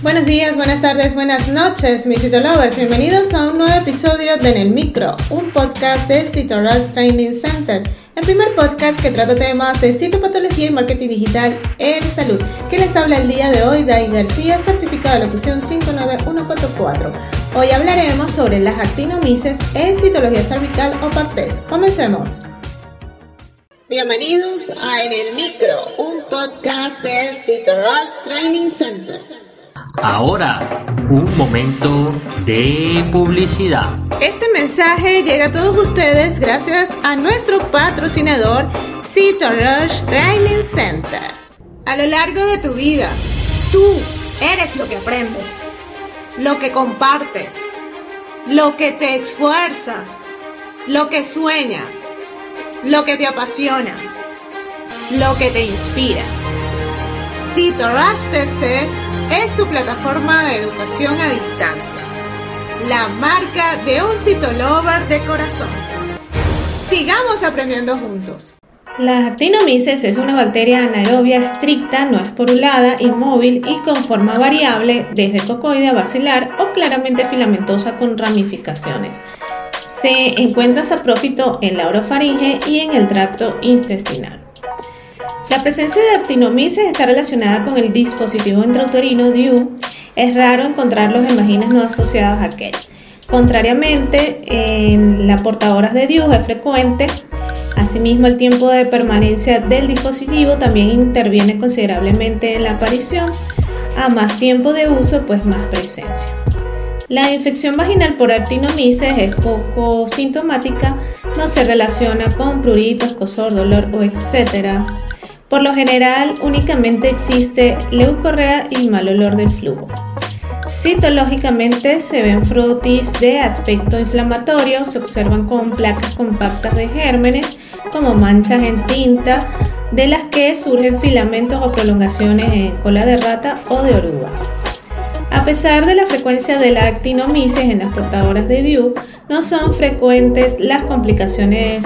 Buenos días, buenas tardes, buenas noches, mis Citolovers. Bienvenidos a un nuevo episodio de En el Micro, un podcast de Citoral Training Center, el primer podcast que trata temas de citopatología y marketing digital en salud. Que les habla el día de hoy, Dai García, certificado de locución 59144. Hoy hablaremos sobre las actinomices en citología cervical o PACTES. Comencemos. Bienvenidos a En el Micro, un podcast de Citoral Training Center. Ahora, un momento de publicidad. Este mensaje llega a todos ustedes gracias a nuestro patrocinador Cito Rush Training Center. A lo largo de tu vida, tú eres lo que aprendes, lo que compartes, lo que te esfuerzas, lo que sueñas, lo que te apasiona, lo que te inspira. Cito Rush TC es tu plataforma de educación a distancia. La marca de un citolover de corazón. Sigamos aprendiendo juntos. La actinomyces es una bacteria anaerobia estricta, no esporulada, inmóvil y con forma variable, desde cocoide a basilar o claramente filamentosa con ramificaciones. Se encuentra saprófito en la orofaringe y en el tracto intestinal. La presencia de actinomyces está relacionada con el dispositivo intrauterino DIU. Es raro encontrarlos en vaginas no asociadas a aquel. Contrariamente, en las portadoras de DIU es frecuente. Asimismo, el tiempo de permanencia del dispositivo también interviene considerablemente en la aparición. A más tiempo de uso, pues más presencia. La infección vaginal por actinomyces es poco sintomática, no se relaciona con pruritos, cosor, dolor o etcétera por lo general, únicamente existe leucorrea y mal olor del flujo. Citológicamente se ven frotis de aspecto inflamatorio, se observan con placas compactas de gérmenes como manchas en tinta de las que surgen filamentos o prolongaciones en cola de rata o de oruga. A pesar de la frecuencia de la actinomyces en las portadoras de DIU, no son frecuentes las complicaciones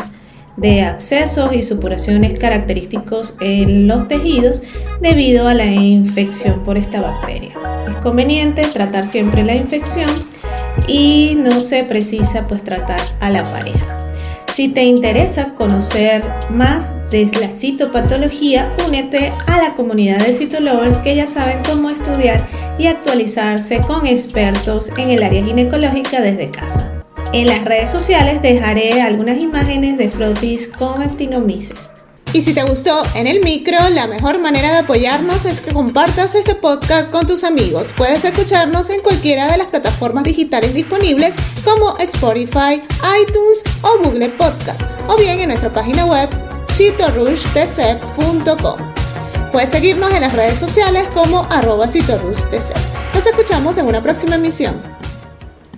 de accesos y supuraciones característicos en los tejidos debido a la infección por esta bacteria. Es conveniente tratar siempre la infección y no se precisa pues tratar a la pareja. Si te interesa conocer más de la citopatología, únete a la comunidad de citolovers que ya saben cómo estudiar y actualizarse con expertos en el área ginecológica desde casa. En las redes sociales dejaré algunas imágenes de frotis con actinomyces. Y si te gustó en el micro, la mejor manera de apoyarnos es que compartas este podcast con tus amigos. Puedes escucharnos en cualquiera de las plataformas digitales disponibles como Spotify, iTunes o Google Podcast, o bien en nuestra página web citorushtc.com. Puedes seguirnos en las redes sociales como arroba Nos escuchamos en una próxima emisión.